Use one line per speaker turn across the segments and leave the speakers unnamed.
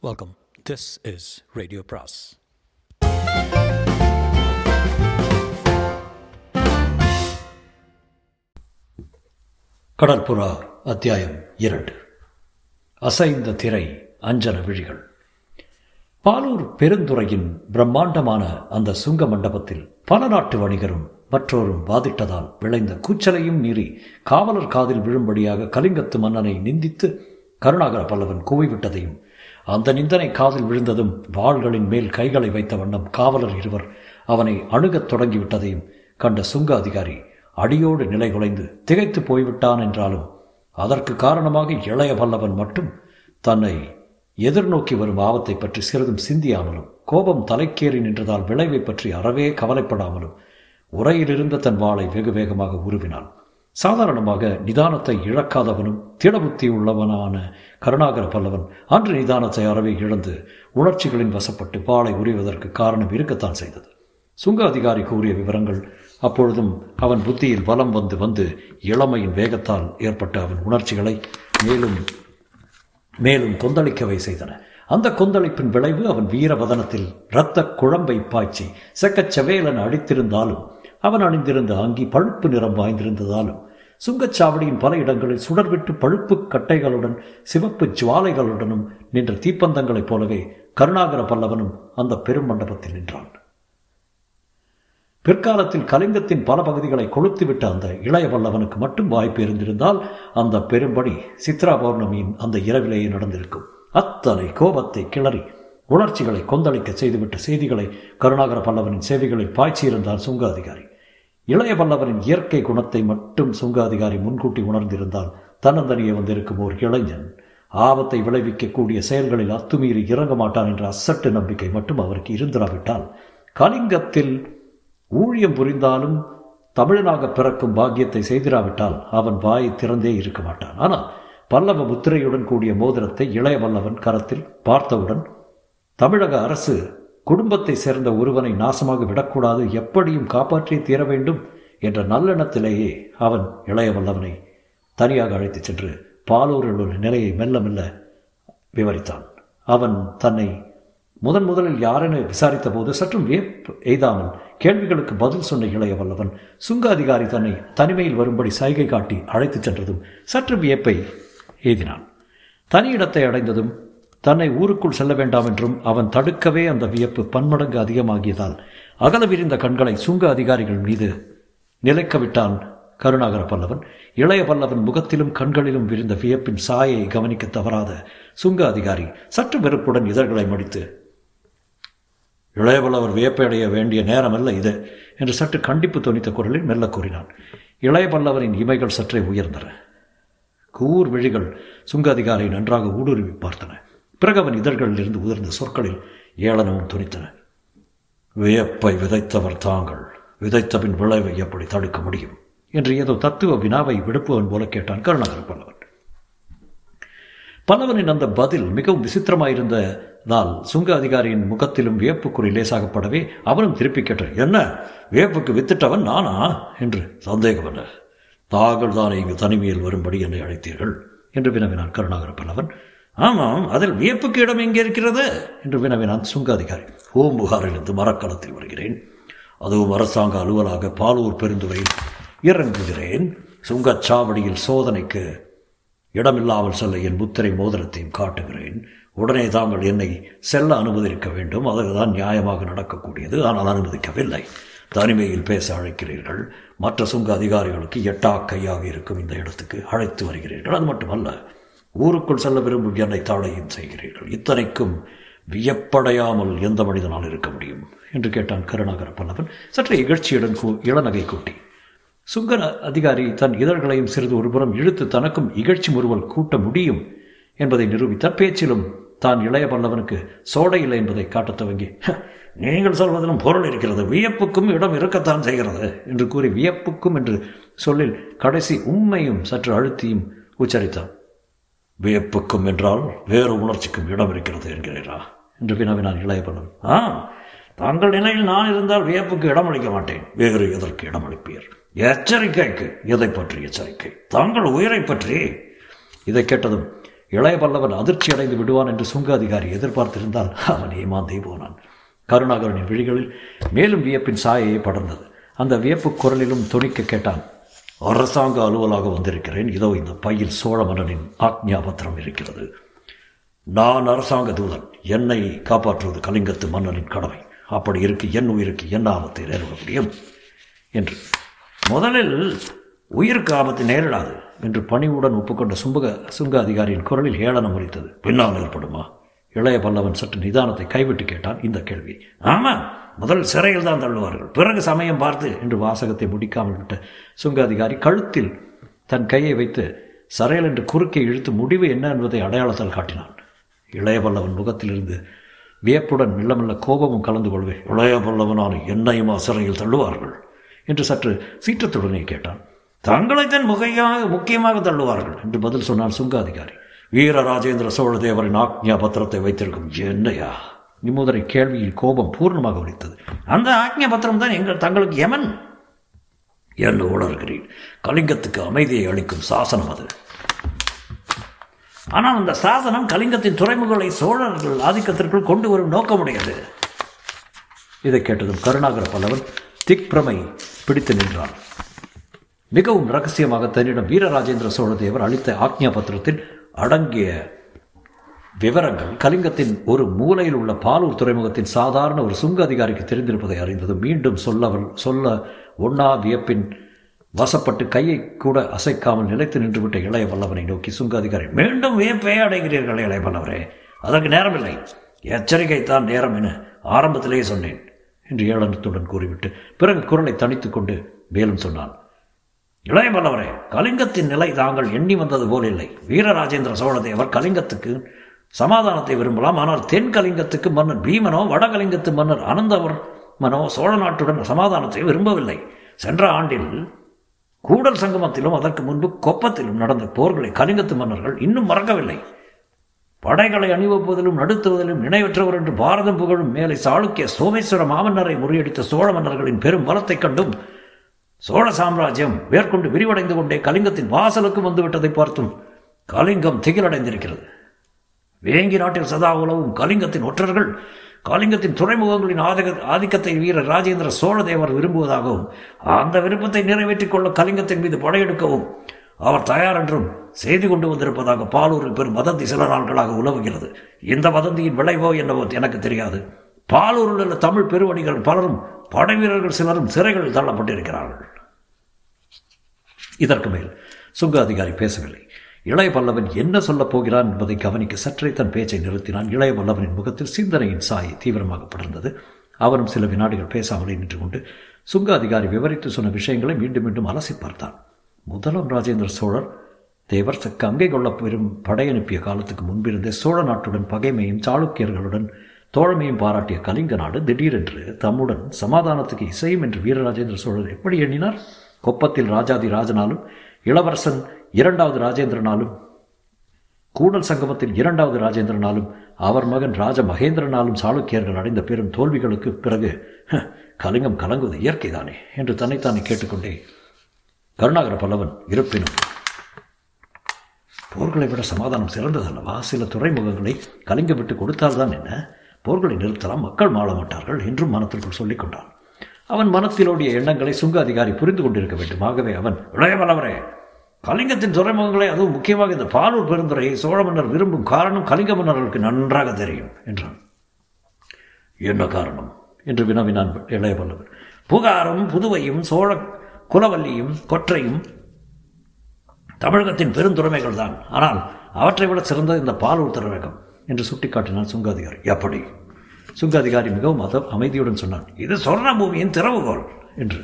Welcome this is radio பிராஸ்
கடற்புறா அத்தியாயம் இரண்டு. அசைந்த திரை அஞ்சன விழிகள். பாலூர் பெருந்துறையின் பிரம்மாண்டமான அந்த சுங்க மண்டபத்தில் பல நாட்டு வணிகரும் மற்றோரும் வாதிட்டதால் விளைந்த கூச்சலையும் மீறி காவலர் காதில் விழும்படியாக கலிங்கத்து மன்னனை நிந்தித்து கருணாகர பல்லவன் கூவிவிட்டதையும் அந்த நிந்தனை காதில் விழுந்ததும் வாள்களின் மேல் கைகளை வைத்த வண்ணம் காவலர் இருவர் அவனை அணுகத் தொடங்கிவிட்டதையும் கண்ட சுங்க அதிகாரி அடியோடு நிலை குலைந்து திகைத்து போய்விட்டான் என்றாலும் அதற்கு காரணமாக இளைய பல்லவன் மட்டும் தன்னை எதிர்நோக்கி வரும் ஆபத்தை பற்றி சிறிதும் சிந்தியாமலும் கோபம் தலைக்கேறி நின்றதால் விளைவை பற்றி அறவே கவலைப்படாமலும் உரையிலிருந்த தன் வாளை வெகு வேகமாக உருவினான். சாதாரணமாக நிதானத்தை இழக்காதவனும் திடபுத்தி உள்ளவனான கருணாகர பல்லவன் அன்று நிதானத்தை அறவே இழந்து உணர்ச்சிகளின் வசப்பட்டு பாலை உரிவதற்கு காரணம் இருக்கத்தான் செய்தது. சுங்க அதிகாரி கூறிய விவரங்கள் அப்பொழுதும் அவன் புத்தியில் வலம் வந்து வந்து இளமையின் வேகத்தால் ஏற்பட்ட அவன் உணர்ச்சிகளை மேலும் மேலும் கொந்தளிக்கவை செய்தன. அந்த கொந்தளிப்பின் விளைவு அவன் வீரவதனத்தில் இரத்த குழம்பை பாய்ச்சி செக்கச் செவேலன் அடித்திருந்தாலும் அவன் அணிந்திருந்த அங்கி பழுப்பு நிறம் வாய்ந்திருந்ததாலும் சுங்கச்சாவடியின் பல இடங்களில் சுடர்விட்டு பழுப்பு கட்டைகளுடன் சிவப்பு ஜுவாலைகளுடனும் நின்ற தீப்பந்தங்களைப் போலவே கருணாகர பல்லவனும் அந்த பெரும் மண்டபத்தில் நின்றான். பிற்காலத்தில் கலிங்கத்தின் பல பகுதிகளை கொளுத்துவிட்ட அந்த இளைய பல்லவனுக்கு மட்டும் வாய்ப்பு இருந்திருந்தால் அந்த பெரும்படி சித்ரா பௌர்ணமியின் அந்த இரவிலேயே நடந்திருக்கும். அத்தனை கோபத்தை கிளறி உணர்ச்சிகளை கொந்தளிக்க செய்துவிட்ட செய்திகளை கருணாகர பல்லவனின் சேவைகளில் பாய்ச்சியிருந்தார் சுங்க அதிகாரி. இளைய பல்லவரின் இயற்கை குணத்தை மட்டும் சுங்க அதிகாரி முன்கூட்டி உணர்ந்திருந்தால் தன்னந்தனியே வந்திருக்கும் ஓர் இளைஞன் ஆபத்தை விளைவிக்கக்கூடிய செயல்களில் அத்துமீறி இறங்க மாட்டான் என்ற அசட்டு நம்பிக்கை மட்டும் அவருக்கு இருந்திராவிட்டால் கலிங்கத்தில் ஊழியம் புரிந்தாலும் தமிழனாக பிறக்கும் பாக்கியத்தை செய்திராவிட்டால் அவன் வாயை திறந்தே இருக்க மாட்டான். ஆனால் பல்லவ முத்திரையுடன் கூடிய மோதிரத்தை இளைய வல்லவன் கரத்தில் பார்த்தவுடன் தமிழக அரசு குடும்பத்தை சேர்ந்த ஒருவனை நாசமாக விடக்கூடாது எப்படியும் காப்பாற்றி தீர வேண்டும் என்ற நல்லெண்ணத்திலேயே அவன் இளைய வல்லவனை தனியாக அழைத்துச் சென்று பாலூரில் உள்ள நிலையை மெல்ல மெல்ல விவரித்தான். அவன் தன்னை முதன் முதலில் யாரென விசாரித்த போது சற்றும் வியப்பு எய்தாமல் கேள்விகளுக்கு பதில் சொன்ன இளைய வல்லவன் சுங்க அதிகாரி தன்னை தனிமையில் வரும்படி சைகை காட்டி அழைத்துச் சென்றதும் சற்று வியப்பை எய்தினான். தனி இடத்தை அடைந்ததும் தன்னை ஊருக்குள் செல்ல வேண்டாம் என்றும் அவன் தடுக்கவே அந்த வியப்பு பன்மடங்கு அதிகமாகியதால் அகல விரிந்த கண்களை சுங்க அதிகாரிகள் மீது நிலைக்க விட்டான் கருணாகர பல்லவன். இளைய பல்லவன் முகத்திலும் கண்களிலும் விரிந்த வியப்பின் சாயை கவனிக்க தவறாத சுங்க அதிகாரி சற்று வெறுப்புடன் இதழ்களை மடித்து இளையபல்லவர் வியப்படைய வேண்டிய நேரமல்ல இது என்று சற்று கண்டிப்பு துணித்த குரலில் மெல்ல கூறினான். இளையபல்லவரின் இமைகள் சற்றே உயர்ந்தன. கூர் விழிகள் சுங்க அதிகாரியை நன்றாக ஊடுருவி பார்த்தன. பிறகு அவன் இதழ்களில் இருந்து உதிர்ந்த சொற்களில் ஏளனமும் துணித்தன. வியப்பை விதைத்தவர் தாங்கள். விதைத்தபின் விளைவை எப்படி தடுக்க முடியும்? என்று ஏதோ தத்துவ வினாவை விடுப்பவன் போல கேட்டான் கருணாகர பல்லவன். பல்லவனின் அந்த பதில் மிகவும் விசித்திரமாயிருந்ததால் சுங்க அதிகாரியின் முகத்திலும் வியப்புக்குறி லேசாகப்படவே அவனும் திருப்பி கேட்டான். என்ன? வியப்புக்கு வித்திட்டவன் நானா? என்று சந்தேகமல்ல தாங்கள் தானே இங்கு தனிமையில் வரும்படி என்னை அழைத்தீர்கள்? என்று வினவினான் கருணாகர பல்லவன். ஆமாம் அதில் வியப்புக்கு இடம் எங்கே இருக்கிறது? என்று வினவினான் சுங்க அதிகாரி பூம்புகாரிலிருந்து மரக்களத்தில் வருகிறேன். அதுவும் அரசாங்க அலுவலாக பாலூர் பெருந்துறையில் இறங்குகிறேன். சுங்கச்சாவடியில் சோதனைக்கு இடமில்லாமல் செல்ல என் முத்திரை மோதிரத்தையும் காட்டுகிறேன். உடனே தாங்கள் என்னை செல்ல அனுமதிக்க வேண்டும். அதுதான் நியாயமாக நடக்கக்கூடியது. ஆனால் அனுமதிக்கவில்லை. தனிமையில் பேச அழைக்கிறீர்கள். மற்ற சுங்க அதிகாரிகளுக்கு எட்டா கையாக இருக்கும் இந்த இடத்துக்கு அழைத்து வருகிறீர்கள். அது மட்டுமல்ல. ஊருக்குள் செல்ல விரும்பும் என்னை தாழையும் செய்கிறீர்கள். இத்தனைக்கும் வியப்படையாமல் எந்த மனிதனால் இருக்க முடியும்? என்று கேட்டான் கருணாகர பல்லவன். சற்று இகழ்ச்சியுடன் இளநகை கூட்டி. சுங்க அதிகாரி தன் இதழ்களையும் சிறிது ஒருபுறம் இழுத்து தனக்கும் இகழ்ச்சி முறுவல் கூட்ட முடியும் என்பதை நிரூபித்தார். பேச்சிலும் தான் இளைய பல்லவனுக்கு சோடை இல்லை என்பதை காட்டத் துவங்கி நீங்கள் சொல்வதிலும் பொருள் இருக்கிறது. வியப்புக்கும் இடம் இருக்கத்தான் செய்கிறது என்று கூறி வியப்புக்கும் என்று சொல்லில் கடைசி உண்மையும் சற்று அழுத்தியும் உச்சரித்தான். வியப்புக்கும் என்றால் வேறு உணர்ச்சிக்கும் இடம் இருக்கிறது என்கிறீரா? என்று வினவினார் இளைய ஆ தாங்கள் நிலையில் நான் இருந்தால் வியப்புக்கு இடமளிக்க மாட்டேன். வேறு எதற்கு இடமளிப்பீர் எச்சரிக்கைக்கு எதை பற்றி எச்சரிக்கை? தாங்கள் உயிரை பற்றி. இதை கேட்டதும் இளைய பல்லவன் அதிர்ச்சி அடைந்து விடுவான் என்று சுங்க அதிகாரி எதிர்பார்த்திருந்தால் அவன் ஏமாந்தே போனான். கருணாகரனின் விழிகளில் மேலும் வியப்பின் சாயையே படர்ந்தது. அந்த வியப்பு குரலிலும் துணிக்க கேட்டான். அரசாங்க அலுவலாக வந்திருக்கிறேன். இதோ இந்த பையில் சோழ மன்னனின் ஆக்ஞா பத்திரம் இருக்கிறது. நான் அரசாங்க தூதன். என்னை காப்பாற்றுவது கலிங்கத்து மன்னனின் கடமை. அப்படி இருக்கு என் உயிருக்கு என்ன ஆபத்தை? நேரிட முடியும்? என்று. முதலில் உயிருக்கு ஆபத்து நேரிடாது என்று பணிவுடன் ஒப்புக்கொண்ட சும்பக சுங்க அதிகாரியின் குரலில் ஏளனம் முறித்தது பின்னால் ஏற்படுமா? இளைய பல்லவன் சற்று நிதானத்தை கைவிட்டு கேட்டான் இந்த கேள்வி. ஆமாம் முதல் சிறையில் தான் தள்ளுவார்கள். பிறகு சமயம் பார்த்து என்று வாசகத்தை முடிக்காமல் விட்ட சுங்க அதிகாரி கழுத்தில் தன் கையை வைத்து சரையல் என்று குறுக்கே இழுத்து முடிவு என்ன என்பதை அடையாளத்தால் காட்டினான். இளைய பல்லவன் முகத்திலிருந்து வியப்புடன் மெல்ல மெல்ல கோபமும் கலந்து கொள்வேன் இளைய பல்லவனான என்னையும் சிறையில் தள்ளுவார்கள் என்று சற்று சீற்றத்துடனே கேட்டான். தங்களைத்தான் முகையாக முக்கியமாக தள்ளுவார்கள் என்று பதில் சொன்னான் சுங்க அதிகாரி வீர ராஜேந்திர சோழ தேவரின் ஆக்ஞா பத்திரத்தை வைத்திருக்கும் என்னையா நிமுதரை கேள்வியில் கோபம் பூர்ணமாக ஒலித்தது. அந்த ஆக்ஞா பத்திரம் தான் எங்கள் தங்களுக்கு யமன். என்று உணர்கிறேன். கலிங்கத்துக்கு அமைதியை அளிக்கும் சாசனம் அது. ஆனால் அந்த சாசனம் கலிங்கத்தின் துறைமுகங்களை சோழர்கள் ஆதிக்கத்திற்குள் கொண்டு வரும் நோக்கமுடையது. இதை கேட்டதும் கருணாகர பல்லவன் திக்பிரமை பிடித்து நின்றான். மிகவும் ரகசியமாக தன்னிடம் வீரராஜேந்திர சோழதேவர் அளித்த ஆக்ஞா பத்திரத்தின் அடங்கிய விவரங்கள் கலிங்கத்தின் ஒரு மூலையில் உள்ள பாலூர் துறைமுகத்தின் சாதாரண ஒரு சுங்க அதிகாரிக்கு தெரிந்திருப்பதை அறிந்தது மீண்டும் சொல்லவள் சொல்ல ஒன்னா வியப்பின் வசப்பட்டு கையை கூட அசைக்காமல் நிலைத்து நின்றுவிட்ட இளைய வல்லவனை நோக்கி சுங்க அதிகாரி மீண்டும் வியப்பே அடைகிறீர்கள் இளைய வல்லவரே. அதற்கு நேரமில்லை. எச்சரிக்கை தான் நேரம் என ஆரம்பத்திலேயே சொன்னேன் என்று ஏளனத்துடன் கூறிவிட்டு பிறகு குரலை தனித்து கொண்டு மேலும் சொன்னான். இளைய வல்லவரே கலிங்கத்தின் நிலை தாங்கள் எண்ணி வந்தது போல் இல்லை. வீரராஜேந்திர சோழதேவர் கலிங்கத்துக்கு சமாதானத்தை விரும்பலாம். ஆனால் தென் கலிங்கத்துக்கு மன்னர் பீமனோ வடகலிங்கத்து மன்னர் அனந்தவர் மனோ சோழ நாட்டுடன் சமாதானத்தை விரும்பவில்லை. சென்ற ஆண்டில் கூடல் சங்கமத்திலும் அதற்கு முன்பு கொப்பத்திலும் நடந்த போர்களை கலிங்கத்து மன்னர்கள் இன்னும் மறக்கவில்லை. படைகளை அணிவப்பதிலும் நடுத்துவதிலும் நினைவற்றவர் என்று பாரதம் புகழும் மேலே சாளுக்கிய சோமேஸ்வர மாமன்னரை முறியடித்த சோழ மன்னர்களின் பெரும் பலத்தைக் கண்டும் சோழ சாம்ராஜ்யம் மேற்கொண்டு விரிவடைந்து கொண்டே கலிங்கத்தின் வாசலுக்கும் வந்துவிட்டதை பார்த்தும் கலிங்கம் திகிலடைந்திருக்கிறது. வேங்கி நாட்டில் சதா உலவும் கலிங்கத்தின் ஒற்றர்கள் கலிங்கத்தின் துறைமுகங்களின் ஆதிக்க ஆதிக்கத்தை வீரர் ராஜேந்திர சோழ தேவர் விரும்புவதாகவும் அந்த விருப்பத்தை நிறைவேற்றிக் கொள்ள கலிங்கத்தின் மீது படையெடுக்கவும் அவர் தயார் என்றும் செய்தி கொண்டு வந்திருப்பதாக பாலூரில் பெரும் வதந்தி சில நாட்களாக உலவுகிறது. இந்த வதந்தியின் விளைவோ என்னவோ எனக்கு தெரியாது. பாலூரில் உள்ள தமிழ் பெருவணிகள் பலரும் படை வீரர்கள் சிலரும் சிறைகளில் தள்ளப்பட்டிருக்கிறார்கள். இதற்கு மேல் சுங்க அதிகாரி பேசவில்லை. இளைய பல்லவன் என்ன சொல்லப் போகிறான் என்பதை கவனிக்க சற்றே தன் பேச்சை நிறுத்தினான். இளைய பல்லவனின் முகத்தில் சிந்தனையின் சாயை தீவிரமாக படர்ந்தது. அவரும் சில வினாடிகள் பேசாமலே நின்று கொண்டு சுங்க அதிகாரி விவரித்து சொன்ன விஷயங்களை மீண்டும் மீண்டும் அலசி பார்த்தான். முதலாம் ராஜேந்திர சோழர் தேவர் கங்கை கொள்ள பெரும் படையனுப்பிய காலத்துக்கு முன்பிருந்தே சோழ நாட்டுடன் பகைமையும் சாளுக்கியர்களுடன் தோழமையும் பாராட்டிய கலிங்க நாடு திடீரென்று தம்முடன் சமாதானத்துக்கு இசையும் என்று வீரராஜேந்திர சோழர் எப்படி எண்ணினார்? கொப்பத்தில் ராஜாதி ராஜனாலும் இளவரசன் இரண்டாவது ராஜேந்திரனாலும் கூடல் சங்கமத்தில் இரண்டாவது ராஜேந்திரனாலும் அவர் மகன் ராஜ மகேந்திரனாலும் சாளுக்கியர்கள் அடைந்த பெரும் தோல்விகளுக்கு பிறகு கலிங்கம் கலங்குவது இயற்கைதானே? என்று தன்னைத்தானே கேட்டுக்கொண்டே கருணாகர பல்லவன் இருப்பினும் போர்களை விட சமாதானம் சிறந்ததல்லவா? சில துறைமுகங்களை கலிங்க விட்டு கொடுத்தால்தான் என்ன? போர்களை நிறுத்தலாம் மக்கள் மாள மாட்டார்கள் என்றும் மனத்திற்குள் சொல்லிக் கொண்டான். அவன் மனத்திலோடைய எண்ணங்களை சுங்க அதிகாரி புரிந்து கொண்டிருக்க வேண்டும். ஆகவே அவன் இளையவளவரே கலிங்கத்தின் துறைமுகங்களை அதுவும் முக்கியமாக இந்த பாலூர் பெருந்துறையை சோழ மன்னர் விரும்பும் காரணம் கலிங்க மன்னர்களுக்கு நன்றாக தெரியும் என்றான். என்ன காரணம்? என்று வினவினான் இளையவல்லவர் புகாரும் புதுவையும் சோழ குலவல்லியும் கொற்றையும் தமிழகத்தின் பெருந்துறைமைகள் தான் ஆனால் அவற்றை விட சிறந்தது இந்த பாலூர் துறைமுகம். என்று சுட்டிக்காட்டினான் சுங்காதிகாரி. எப்படி? சுங்காதிகாரி மிகவும் அத அமைதியுடன் சொன்னான். இது சொர்ண பூமியின் திறவுகோல் என்று.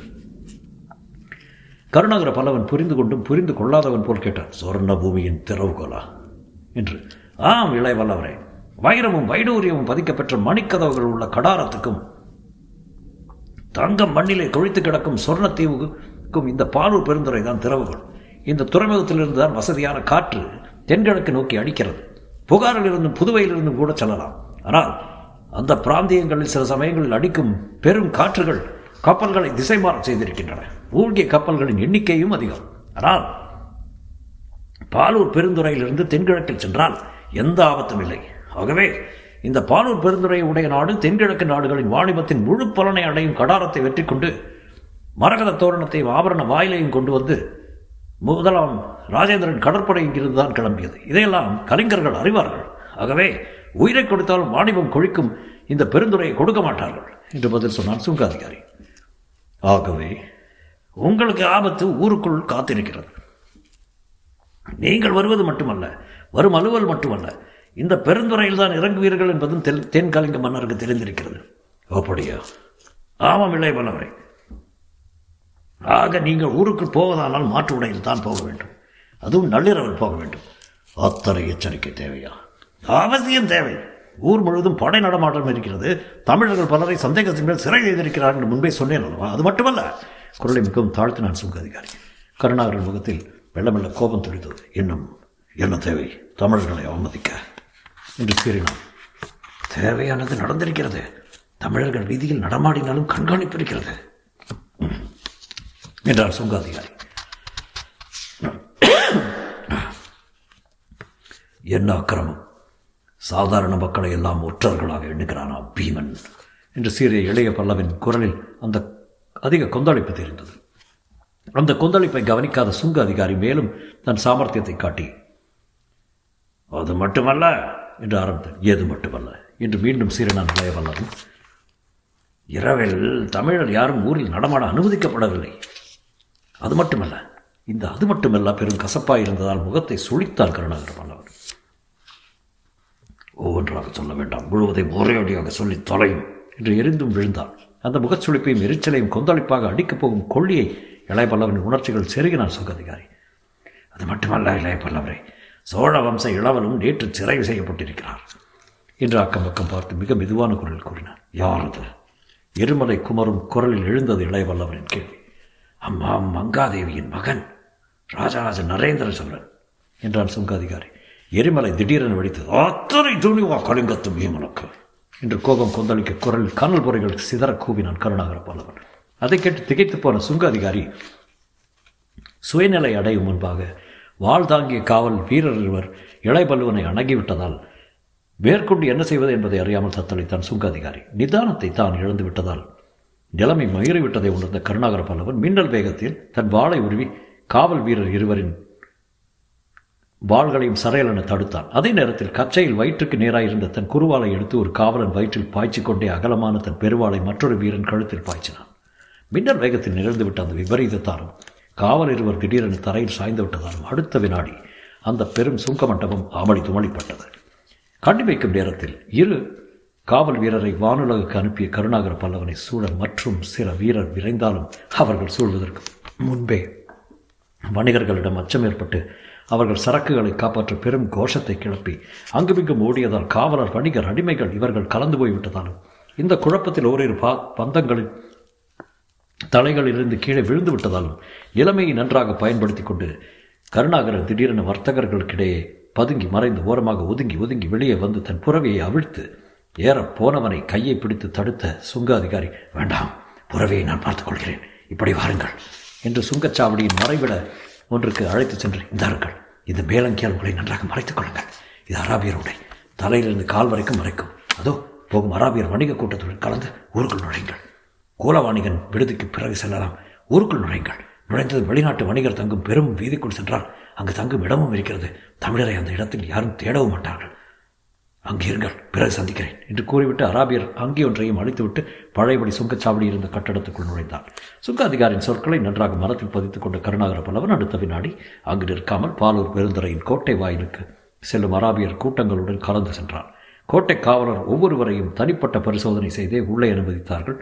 கருணாகர பல்லவன் புரிந்து கொண்டும் புரிந்து கொள்ளாதவன் போல் கேட்டான். சொர்ண பூமியின் திறவுகோலா என்று. ஆம் இளைய வல்லவரே வைரமும் வைடூரியமும் பதிக்கப்பெற்ற மணிக்கதவுகள் உள்ள கடாரத்துக்கும் தங்கம் மண்ணிலே கொழித்து கிடக்கும் சொர்ணத்தீவுக்கும் இந்த பாலூர் பெருந்துறை தான் திறவுகள். இந்த துறைமுகத்திலிருந்து தான் வசதியான காற்று தென்கிழக்கு நோக்கி அடிக்கிறது. புகாரிலிருந்தும் புதுவையிலிருந்தும் கூட செல்லலாம். ஆனால் அந்த பிராந்தியங்களில் சில சமயங்களில் அடிக்கும் பெரும் காற்றுகள் கப்பல்களை திசை மாற செய்திருக்கின்றன. மூழ்கிய கப்பல்களின் எண்ணிக்கையும் அதிகம். ஆனால் பாலூர் பெருந்துறையிலிருந்து தென்கிழக்கில் சென்றால் எந்த ஆபத்தும் இல்லை. ஆகவே இந்த பாலூர் பெருந்துறை உடைய நாடு தென்கிழக்கு நாடுகளின் வாணிபத்தின் முழு பலனை அடையும் கடாரத்தை வெற்றி கொண்டு மரகத தோரணத்தையும் ஆபரண வாயிலையும் கொண்டு வந்து முதலாம் ராஜேந்திரன் கடற்படை இங்கிருந்து தான் கிளம்பியது. இதையெல்லாம் கலைஞர்கள் அறிவார்கள். ஆகவே உயிரை கொடுத்தாலும் வாணிபம் கொழிக்கும் இந்த பெருந்துரையை கொடுக்க மாட்டார்கள் என்று பதில் சொன்னான் சுங்காதிகாரி. ஆகவே உங்களுக்கு ஆபத்து ஊருக்குள் காத்திருக்கிறது. நீங்கள் வருவது மட்டுமல்ல வரும் அலுவல் மட்டுமல்ல. இந்த பெருந்துறையில் தான் இறங்குவீர்கள் என்பதும் தென் தென்கலிங்க மன்னருக்கு தெரிந்திருக்கிறது. அப்படியா? ஆமாம் இல்லை பல்லவரை ஆக நீங்கள் ஊருக்கு போவதானால் மாற்று உடையில் தான் போக வேண்டும். அதுவும் நள்ளிரவில் போக வேண்டும். அத்தனை எச்சரிக்கை தேவையா? அவசியம் தேவை. ஊர் முழுவதும் படை நடமாட்டம் இருக்கிறது. தமிழர்கள் பலரை சந்தேகத்தின் மேல் சிறை செய்திருக்கிறார்கள் என்று முன்பே சொன்னேன் அல்லவா? அது மட்டுமல்ல குரலை மிகவும் தாழ்த்தினான் சுங்க அதிகாரி கருணாகரன் முகத்தில் வெள்ள மெல்ல கோபம் துடித்தது. இன்னும் என்ன தேவை? தமிழர்களை அவமதிக்க. என்று சீறினான் தேவையானது நடந்திருக்கிறது. தமிழர்கள் வீதியில் நடமாடினாலும் கண்காணிப்பு இருக்கிறது. என்றார் சுங்க அதிகாரி என்ன அக்கிரமம்? சாதாரண மக்களை எல்லாம் ஒற்றர்களாக எண்ணுகிறானா பீமன்? என்று சீரிய இளைய பல்லவின் குரலில் அந்த அதிக கொந்தளிப்பு தெரிந்தது. அந்த கொந்தளிப்பை கவனிக்காத சுங்க அதிகாரி மேலும் தன் சாமர்த்தியத்தை காட்டி அது மட்டுமல்ல என்று ஆரம்பித்தார். ஏது மட்டுமல்ல? என்று மீண்டும் சீரனான் இளைய பல்லவன். இரவில் தமிழர் யாரும் ஊரில் நடமாட அனுமதிக்கப்படவில்லை. அது மட்டுமல்ல இந்த அது மட்டுமல்ல பெரும் கசப்பாய் இருந்ததால் முகத்தை சுழித்தார் கருணாகர் மன்னவர் ஒவ்வொன்றாக சொல்ல வேண்டாம் முழுவதையும் ஒரேடியாக சொல்லி தொலையும் என்று எரிந்தும் விழுந்தார் அந்த முகச்சுளிப்பையும் எரிச்சலையும் கொந்தளிப்பாக அடிக்கப் போகும் கொள்ளியை இளைய பல்லவனின் உணர்ச்சிகள் செருகினார் சுகதிகாரி அது மட்டுமல்ல இளைய சோழ வம்ச இளவலும் நேற்று சிறை செய்யப்பட்டிருக்கிறார் என்று அக்கம் பக்கம் பார்த்து மிக மெதுவான குரல் கூறினார். யார் அது? எருமலை குமரும் குரலில் எழுந்தது இளைய வல்லவரின் கேள்வி. அம்மா மங்காதேவியின் மகன். ராஜராஜ நரேந்திர சோழன் என்றான் சுங்காதிகாரி. எரிமலை திடீரென வெடித்தது அத்தனை துணிவா கலிங்கத்து பீமனுக்கு என்று கோபம் கொந்தளிக்க குரல் கனல் பொறைகள் சிதற கூவினான் கருணாகர பல்லவன் அதை கேட்டு திகைத்து போன சுங்காதிகாரி சுயநிலை அடையும் முன்பாக வாழ் தாங்கிய காவல் வீரர் இருவர் இளைபல்லுவனை அணங்கிவிட்டதால் மேற்கொண்டு என்ன செய்வது என்பதை அறியாமல் தத்தளித்தான் சுங்காதிகாரி. நிதானத்தை தான் இழந்து விட்டதால் நிலைமை மயிறிவிட்டதை உணர்ந்த கருணாகர பல்லவன் மின்னல் வேகத்தில் தன் வாளை உருவி காவல் வீரர் இருவரின் வாள்களையும் சரையலென தடுத்தான். அதே நேரத்தில் கச்சையில் வயிற்றுக்கு நேராயிருந்த தன் குருவாலை எடுத்து ஒரு காவலன் வயிற்றில் பாய்ச்சி கொண்டே அகலமான தன் பெருவாளை மற்றொரு வீரன் கழுத்தில் பாய்ச்சினான். மின்னல் வேகத்தில் நிகழ்ந்துவிட்ட அந்த விபரீதத்தாலும் காவல் இருவர் திடீரென தரையில் சாய்ந்து விட்டதாலும் அடுத்த வினாடி அந்த பெரும் சுங்க மண்டபம் அமளி துமளிப்பட்டது கண்டி வைக்கும் நேரத்தில் இரு காவல் வீரரை வானுலகுக்கு அனுப்பிய கருணாகர பல்லவனை சூழ மற்றும் சில வீரர் விரைந்தாலும் அவர்கள் சூழ்வதற்கு முன்பே வணிகர்களிடம் அச்சம் ஏற்பட்டு அவர்கள் சரக்குகளை காப்பாற்ற பெரும் கோஷத்தை கிளப்பி அங்குமிங்கும் ஓடியதால் காவலர் வணிகர் அடிமைகள் இவர்கள் கலந்து போய்விட்டதாலும் இந்த குழப்பத்தில் ஓரிரு பா பந்தங்களின் தலைகளிலிருந்து கீழே விழுந்து விட்டதாலும் இளமையை நன்றாக பயன்படுத்தி கொண்டு கருணாகரன் திடீரென வர்த்தகர்களுக்கிடையே பதுங்கி மறைந்து ஓரமாக ஒதுங்கி ஒதுங்கி வெளியே வந்து தன் புறவையை அவிழ்த்து ஏற போனவனை கையை பிடித்து தடுத்த சுங்க அதிகாரி வேண்டாம் புறவையை நான் பார்த்துக் கொள்கிறேன் இப்படி வாருங்கள் என்று சுங்கச்சாவடியின் மறைவிட ஒன்றுக்கு அழைத்து சென்று இந்தாருங்கள் இந்த மேலங்கியால் உங்களை நன்றாக மறைத்துக் கொள்ளுங்கள். இது அராபியர் உடை. தலையிலிருந்து கால் வரைக்கும் மறைக்கும். அதோ போகும் அராபியர் வணிக கூட்டத்துடன் கலந்து ஊருக்குள் நுழையுங்கள். கோலவாணிகன் விடுதிக்கு பிறகு செல்லலாம். ஊருக்குள் நுழையுங்கள். நுழைந்தது வெளிநாட்டு வணிகர் தங்கும் பெரும் வீதிக்குள் சென்றால் அங்கு தங்கும் இடமும் இருக்கிறது. தமிழரை அந்த இடத்தில் யாரும் தேடவும் மாட்டார்கள். அங்கிருங்கள் பிறகு சந்திக்கிறேன் என்று கூறிவிட்டு அராபியர் அங்கே ஒன்றையும் அழித்துவிட்டு பழையபடி சுங்கச்சாவடி இருந்த கட்டடத்துக்குள் நுழைந்தார். சுங்க அதிகாரியின் சொற்களை நன்றாக மரத்தில் பதித்துக் கொண்ட கருணாகர பல்லவன் அடுத்த வினாடி அங்கு நிற்காமல் பாலூர் பெருந்துறையின் கோட்டை வாயிலுக்கு செல்லும் அராபியர் கூட்டங்களுடன் கலந்து சென்றார். கோட்டை காவலர் ஒவ்வொருவரையும் தனிப்பட்ட பரிசோதனை செய்தே உள்ளே அனுமதித்தார்கள்.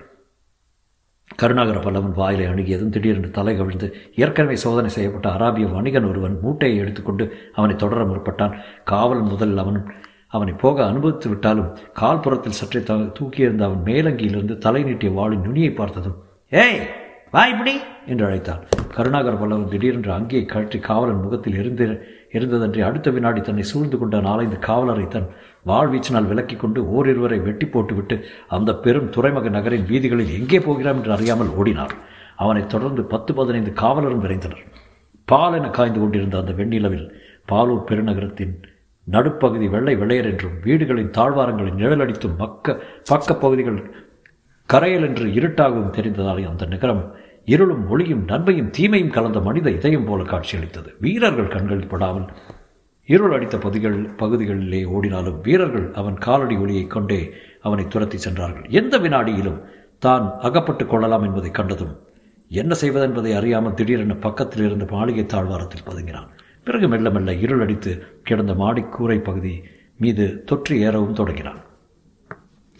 கருணாகர பல்லவன் வாயிலை அணுகியதும் திடீரென்று தலை கவிழ்ந்து ஏற்கனவே சோதனை செய்யப்பட்ட அராபிய வணிகன் ஒருவன் மூட்டையை எடுத்துக்கொண்டு அவனை தொடர முற்பட்டான். காவல் முதல் அவன் அவனை போக அனுபவித்து விட்டாலும் கால்புறத்தில் சற்றே த தூக்கியிருந்த அவன் மேலங்கியிலிருந்து தலை நீட்டிய வாளின் நுனியை பார்த்ததும் ஏய் வா இப்படி! என்று அழைத்தான். கருணாகர் பல்லவன் திடீரென்று அங்கேயே கழற்றி காவலன் முகத்தில் இருந்து இருந்ததன்றி அடுத்த வினாடி தன்னை சூழ்ந்து கொண்ட நாளைந்து காவலரை தன் வாழ்வீச்சினால் விலக்கி கொண்டு ஓரிருவரை வெட்டி போட்டுவிட்டு அந்த பெரும் துறைமுக நகரின் வீதிகளில் எங்கே போகிறான் என்று அறியாமல் ஓடினார். அவனைத் தொடர்ந்து பத்து பதினைந்து காவலரும் விரைந்தனர். பால் என காய்ந்து கொண்டிருந்த அந்த வெண்ணிலவில் பாலூர் பெருநகரத்தின் நடுப்பகுதி வெள்ளை வெள்ளையர் என்றும் வீடுகளின் தாழ்வாரங்களின் நிழலடித்தும் மக்க பக்க பகுதிகள் கரையல் என்று இருட்டாகவும் தெரிந்ததாலே அந்த நகரம் இருளும் ஒளியும் நன்மையும் தீமையும் கலந்த மனித இதயம் போல காட்சியளித்தது. வீரர்கள் கண்களில் படாமல் இருள் அடித்த பகுதிகள் பகுதிகளிலே ஓடினாலும் வீரர்கள் அவன் காலடி ஒளியைக் கொண்டே அவனை துரத்தி சென்றார்கள். எந்த வினாடியிலும் தான் அகப்பட்டுக் கொள்ளலாம் என்பதை கண்டதும் என்ன செய்வதென்பதை அறியாமல் திடீரென பக்கத்தில் இருந்த மாளிகை தாழ்வாரத்தில் பதுங்கினான். பிறகு மெல்ல மெல்ல இருள் அடித்து கிடந்த மாடிக்கூரை பகுதி மீது தொற்றி ஏறவும் தொடங்கினான்.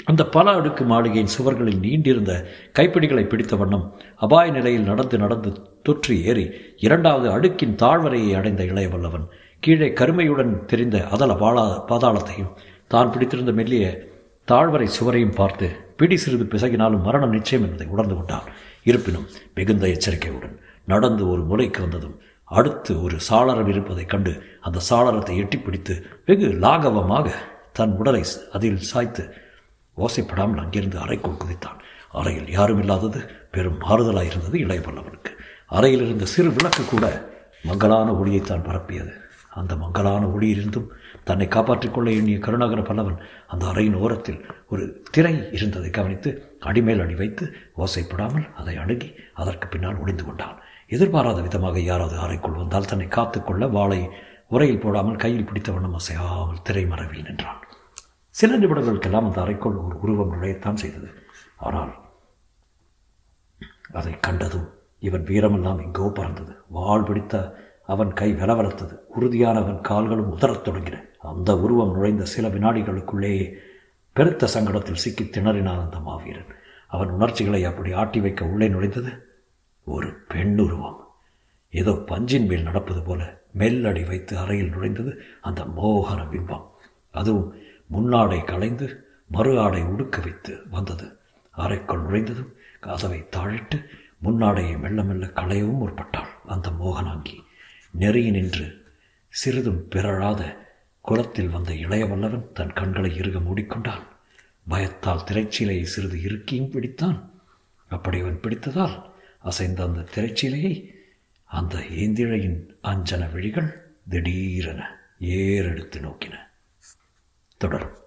அந்த பல அடுக்கு மாளிகையின் சுவர்களில் நீண்டிருந்த கைப்பிடிகளை பிடித்த வண்ணம் அபாய நிலையில் நடந்து நடந்து தொற்றி ஏறி இரண்டாவது அடுக்கின் தாழ்வரையை அடைந்த இளையவல்லவன் கீழே கருமையுடன் தெரிந்த அதல பாலா பாதாளத்தையும் தான் பிடித்திருந்த மெல்லிய தாழ்வரை சுவரையும் பார்த்து பிடி சிறிது பிசகினாலும் மரணம் நிச்சயம் என்பதை உணர்ந்து கொண்டான். இருப்பினும் மிகுந்த எச்சரிக்கையுடன் நடந்து ஒரு முறைக்கு வந்ததும் அடுத்து ஒரு சாளரம் இருப்பதைக் கண்டு அந்த சாளரத்தை எட்டிப்பிடித்து வெகு லாகவமாக தன் உடலை அதில் சாய்த்து ஓசைப்படாமல் அங்கிருந்து அறைக்குள் குதித்தான். அறையில் யாரும் இல்லாதது பெரும் மாறுதலாக இருந்தது இளைய பல்லவனுக்கு அறையில் இருந்த சிறு விளக்கு கூட மங்களான ஒளியைத்தான் பரப்பியது. அந்த மங்களான ஒளியிலிருந்தும் தன்னை காப்பாற்றிக் கொள்ள எண்ணிய கருணாகர பல்லவன் அந்த அறையின் ஓரத்தில் ஒரு திரை இருந்ததை கவனித்து அடிமேல் அடி வைத்து ஓசைப்படாமல் அதை அணுகி அதற்கு பின்னால் ஒளிந்து கொண்டான். எதிர்பாராத விதமாக யாராவது அறைக்குள் வந்தால் தன்னை காத்துக்கொள்ள வாளை உரையில் போடாமல் கையில் பிடித்த வண்ணம் அசையாமல் திரைமறைவில் நின்றான். சில நிமிடங்களுக்கெல்லாம் அந்த அறைக்குள் ஒரு உருவம் நுழையத்தான் செய்தது. ஆனால் அதை கண்டதும் இவன் வீரமெல்லாம் எங்கோ பறந்தது. வாழ் பிடித்த அவன் கை வெலவலத்தது. உறுதியான அவன் கால்களும் உதறத் தொடங்கின. அந்த உருவம் நுழைந்த சில வினாடிகளுக்குள்ளேயே பெருத்த சங்கடத்தில் சிக்கி திணறினான் அந்த மாவீரன். அவன் உணர்ச்சிகளை அப்படி ஆட்டி வைக்க உள்ளே நுழைந்தது. ஒரு பெண் உருவம். ஏதோ பஞ்சின் மேல் நடப்பது போல மெல்லடி வைத்து அறையில் நுழைந்தது அந்த மோகன பிம்பம். அதுவும் முன்னாடை களைந்து மறு ஆடை உடுக்க வைத்து வந்தது. அறைக்குள் நுழைந்ததும் கதவை தாழிட்டு முன்னாடையை மெல்ல மெல்ல களையவும் முற்பட்டாள் அந்த மோகனாங்கி. நெறிய நின்று சிறிதும் பிறழாத குளத்தில் வந்த இளைய வல்லவன் தன் கண்களை இறுக மூடிக்கொண்டான். பயத்தால் திரைச்சீலையை சிறிது இறுக்கியும் பிடித்தான். அப்படி அவன் பிடித்ததால் அசைந்த அந்த திரைச்சீலையை அந்த ஏந்திழையின் அஞ்சன விழிகள் திடீரென ஏறெடுத்து நோக்கின. தொடரும்.